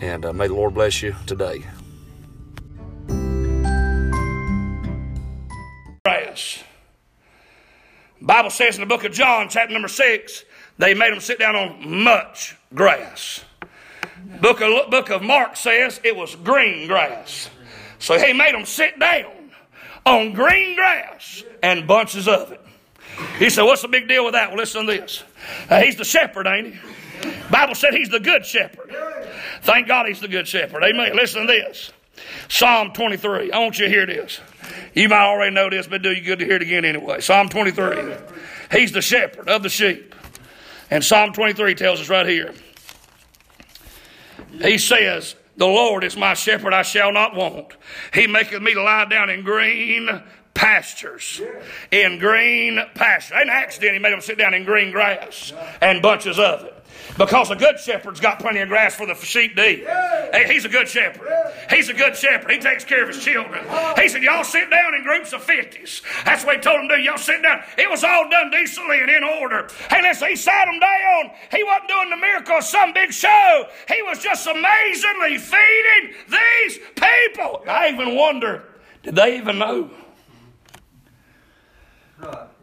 And uh, may the Lord bless you today. Grass. Bible says in the book of John, chapter number six, they made them sit down on much grass. Book of, book of Mark says it was green grass. So he made them sit down on green grass and bunches of it. He said, What's the big deal with that? Well, listen to this. Uh, he's the shepherd, ain't he? Bible said he's the good shepherd. Thank God he's the good shepherd. Amen. Listen to this. Psalm 23. I want you to hear this. You might already know this, but do you good to hear it again anyway. Psalm 23. He's the shepherd of the sheep. And Psalm 23 tells us right here. He says, The Lord is my shepherd, I shall not want. He maketh me to lie down in green pastures. In green pastures. Ain't an accident he made them sit down in green grass and bunches of it. Because a good shepherd's got plenty of grass for the sheep to eat. Hey, he's a good shepherd. He's a good shepherd. He takes care of his children. Uh-huh. He said, Y'all sit down in groups of 50s. That's what he told them to do. Y'all sit down. It was all done decently and in order. Hey, listen, he sat them down. He wasn't doing the miracle of some big show. He was just amazingly feeding these people. I even wonder, did they even know?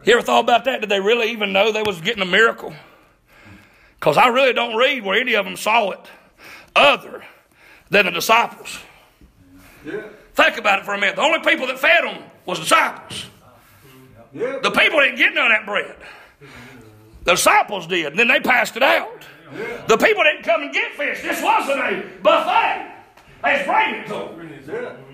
You ever thought about that? Did they really even know they was getting a miracle? Because I really don't read where any of them saw it other than the disciples. Yeah. Think about it for a minute. The only people that fed them was disciples. Yeah. The people didn't get none of that bread. The disciples did, and then they passed it out. Yeah. The people didn't come and get fish. This wasn't a buffet. They was bringing it to them.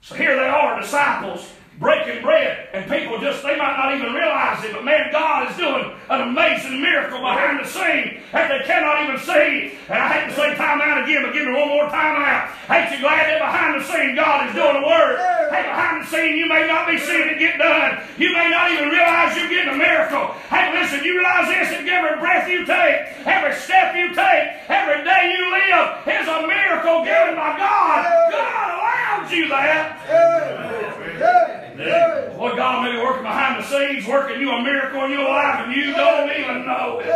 So here they are, disciples breaking bread, and people just, they might not even realize it, but man, God is doing an amazing miracle behind the scene that they cannot even see. And I hate to say time out again, but give me one more time out. Ain't you glad that behind the scene God is doing a work? Hey, behind the scene, you may not be seeing it get done. You may not even realize you're getting a miracle. Hey, listen, you realize this that every breath you take, every step you take, every day you live is a miracle given by God. God allowed you that. God may be working behind the scenes, working you a miracle in your life, and you don't even know it.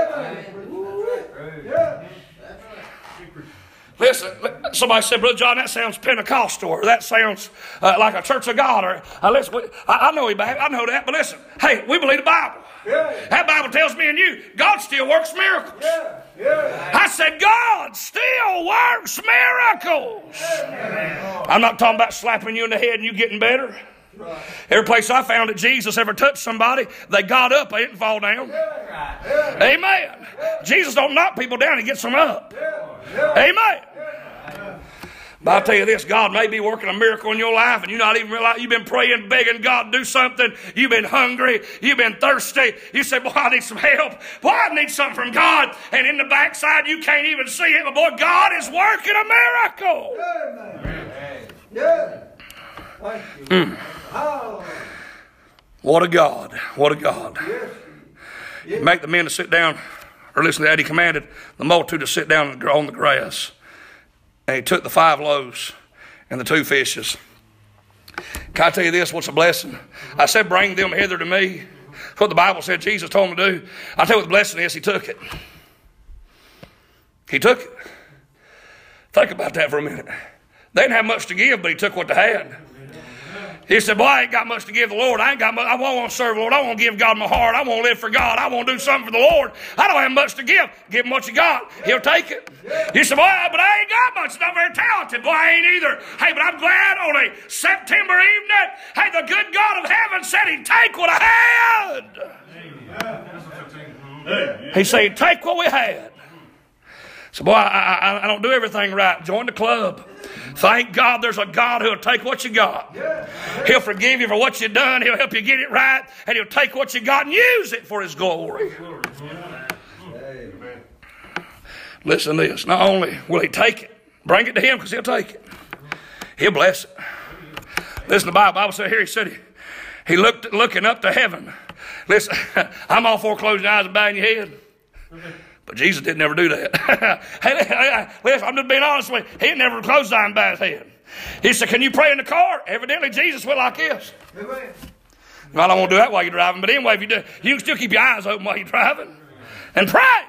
Listen, somebody said, Brother John, that sounds Pentecostal, or that sounds uh, like a Church of God. Or uh, listen, I, I know he, I know that, but listen, hey, we believe the Bible. Yeah. That Bible tells me and you, God still works miracles. Yeah. Yeah. I said, God still works miracles. I'm not talking about slapping you in the head and you getting better. Every place I found that Jesus ever touched somebody, they got up, they didn't fall down. Amen. Jesus don't knock people down, he gets them up. Amen. But I'll tell you this, God may be working a miracle in your life and you not even realize you've been praying, begging God to do something. You've been hungry. You've been thirsty. You say, boy, I need some help. Boy, I need something from God. And in the backside, you can't even see it. But boy, God is working a miracle. Amen. Yeah. Mm. What a God. What a God. Make the men to sit down, or listen to that. He commanded the multitude to sit down on the grass. And he took the five loaves and the two fishes. Can I tell you this? What's a blessing? I said, Bring them hither to me. That's what the Bible said Jesus told him to do. I tell you what the blessing is. He took it. He took it. Think about that for a minute. They didn't have much to give, but he took what they had. He said, Boy, I ain't got much to give the Lord. I ain't got much. I want to serve the Lord. I want to give God my heart. I want to live for God. I want to do something for the Lord. I don't have much to give. Give him what you got. He'll take it. He said, Boy, but I ain't got much. Not very talented. Boy, I ain't either. Hey, but I'm glad on a September evening, hey, the good God of heaven said he'd take what I had. He said, Take what we had. So, boy, I, I, I don't do everything right. Join the club. Thank God there's a God who'll take what you got. He'll forgive you for what you've done. He'll help you get it right. And He'll take what you got and use it for His glory. Listen to this. Not only will He take it, Bring it to him because he'll take it. He'll bless it. Listen, the Bible, Bible said here, he said he, looked looking up to heaven. Listen, I'm all for closing eyes and bowing your head. But Jesus didn't never do that. hey, listen, I'm just being honest with you. He never closed his eye and bowed his head. He said, Can you pray in the car? Evidently, Jesus went like this. Amen. Well, I don't want to do that while you're driving, but anyway, if you do, you can still keep your eyes open while you're driving and pray.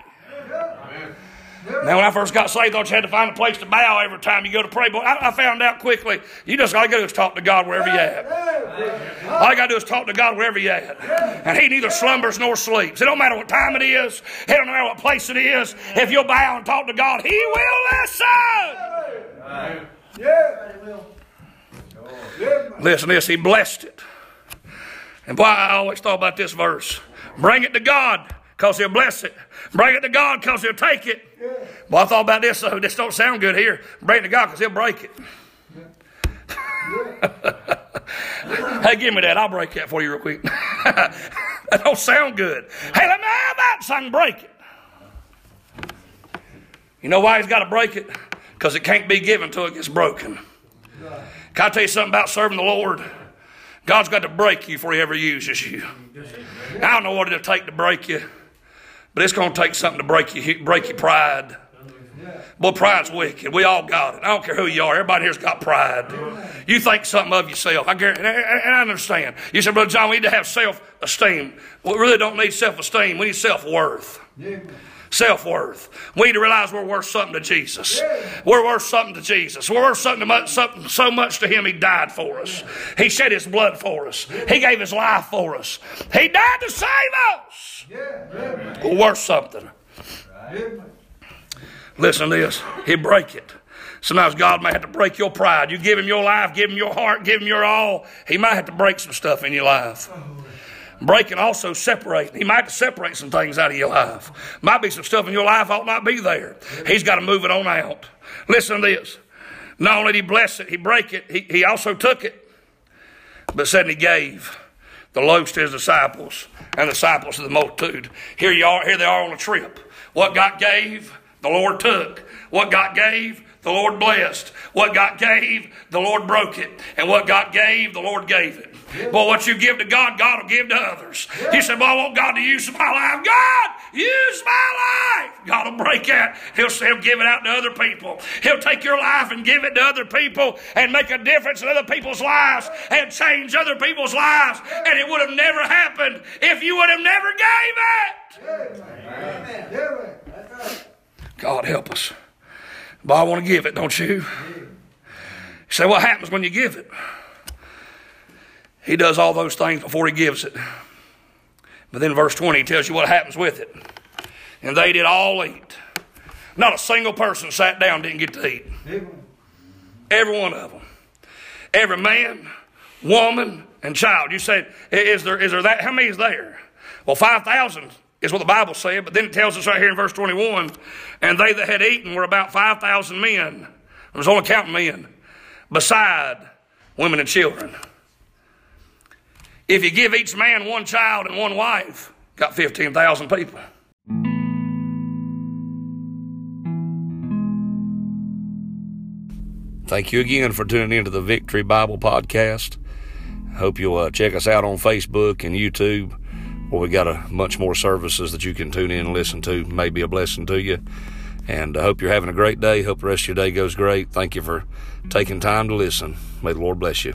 Now, when I first got saved, I thought you had to find a place to bow every time you go to pray. But I, I found out quickly, you just all you got to do is talk to God wherever you're at. All you got to do is talk to God wherever you're at. And He neither slumbers nor sleeps. It don't matter what time it is. It don't matter what place it is. If you'll bow and talk to God, He will listen. Listen this. He blessed it. And boy, I always thought about this verse. Bring it to God because he'll bless it. Bring it to God because he'll take it. Well, I thought about this, though. This don't sound good here. Bring it to God because he'll break it. hey, give me that. I'll break that for you real quick. that don't sound good. Hey, let me have that so I can break it. You know why he's got to break it? Because it can't be given till it gets broken. Can I tell you something about serving the Lord? God's got to break you before He ever uses you. I don't know what it'll take to break you, but it's going to take something to break you, break your pride. Boy, pride's wicked. We all got it. I don't care who you are. Everybody here's got pride. You think something of yourself. I guarantee, and I understand. You said, Brother John, we need to have self-esteem. We really don't need self-esteem. We need self-worth self worth. We need to realize we're worth something to Jesus. We're worth something to Jesus. We're worth something, much, something so much to Him, He died for us. He shed His blood for us. He gave His life for us. He died to save us. We're worth something. Listen to this. He break it. Sometimes God may have to break your pride. You give Him your life, give Him your heart, give Him your all. He might have to break some stuff in your life. Break and also separate. He might separate some things out of your life. Might be some stuff in your life ought not be there. He's got to move it on out. Listen to this. Not only did he bless it, he break it, he, he also took it, but said he gave the loaves to his disciples and the disciples to the multitude. Here you are, here they are on a trip. What God gave, the Lord took. What God gave, the Lord blessed. What God gave, the Lord broke it. And what God gave, the Lord gave it. But what you give to God, God will give to others. He said, Well, I want God to use my life. God, use my life. God will break that. He'll, he'll give it out to other people. He'll take your life and give it to other people and make a difference in other people's lives and change other people's lives. And it would have never happened if you would have never gave it. God help us. But I want to give it, don't you? You say, What happens when you give it? He does all those things before he gives it. But then verse 20 tells you what happens with it. And they did all eat. Not a single person sat down didn't get to eat. Every one of them. Every man, woman, and child. You said, is there, is there that? How many is there? Well, 5,000 is what the Bible said, but then it tells us right here in verse 21 and they that had eaten were about 5,000 men. I was only counting men, beside women and children. If you give each man one child and one wife, got 15,000 people. Thank you again for tuning into the Victory Bible Podcast. Hope you'll uh, check us out on Facebook and YouTube, where we got a much more services that you can tune in and listen to. May be a blessing to you. And I hope you're having a great day. Hope the rest of your day goes great. Thank you for taking time to listen. May the Lord bless you.